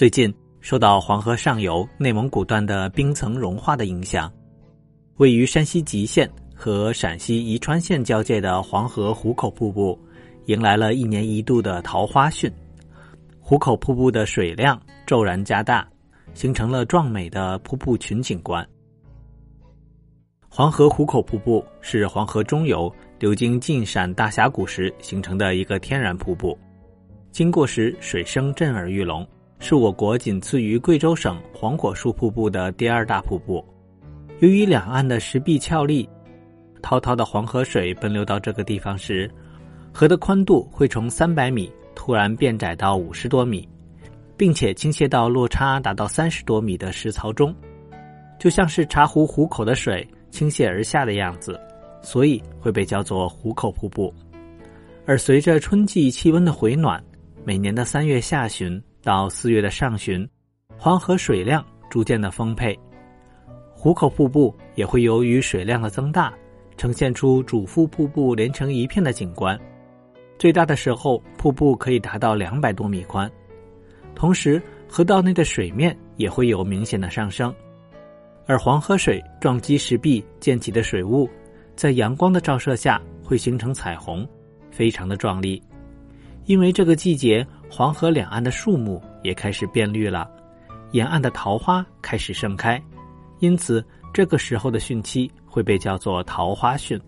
最近受到黄河上游内蒙古段的冰层融化的影响，位于山西吉县和陕西宜川县交界的黄河壶口瀑布，迎来了一年一度的桃花汛。壶口瀑布的水量骤然加大，形成了壮美的瀑布群景观。黄河壶口瀑布是黄河中游流经晋陕大峡谷时形成的一个天然瀑布，经过时水声震耳欲聋，是我国仅次于贵州省黄果树瀑布的第二大瀑布。由于两岸的石壁峭立，滔滔的黄河水奔流到这个地方时，河的宽度会从三百米突然变窄到五十多米，并且倾泻到落差达到三十多米的石槽中，就像是茶壶壶口的水。倾泻而下的样子，所以会被叫做壶口瀑布。而随着春季气温的回暖，每年的三月下旬到四月的上旬，黄河水量逐渐的丰沛，壶口瀑布也会由于水量的增大，呈现出主副瀑布连成一片的景观。最大的时候，瀑布可以达到两百多米宽，同时河道内的水面也会有明显的上升。而黄河水撞击石壁溅起的水雾，在阳光的照射下会形成彩虹，非常的壮丽。因为这个季节黄河两岸的树木也开始变绿了，沿岸的桃花开始盛开，因此这个时候的汛期会被叫做桃花汛。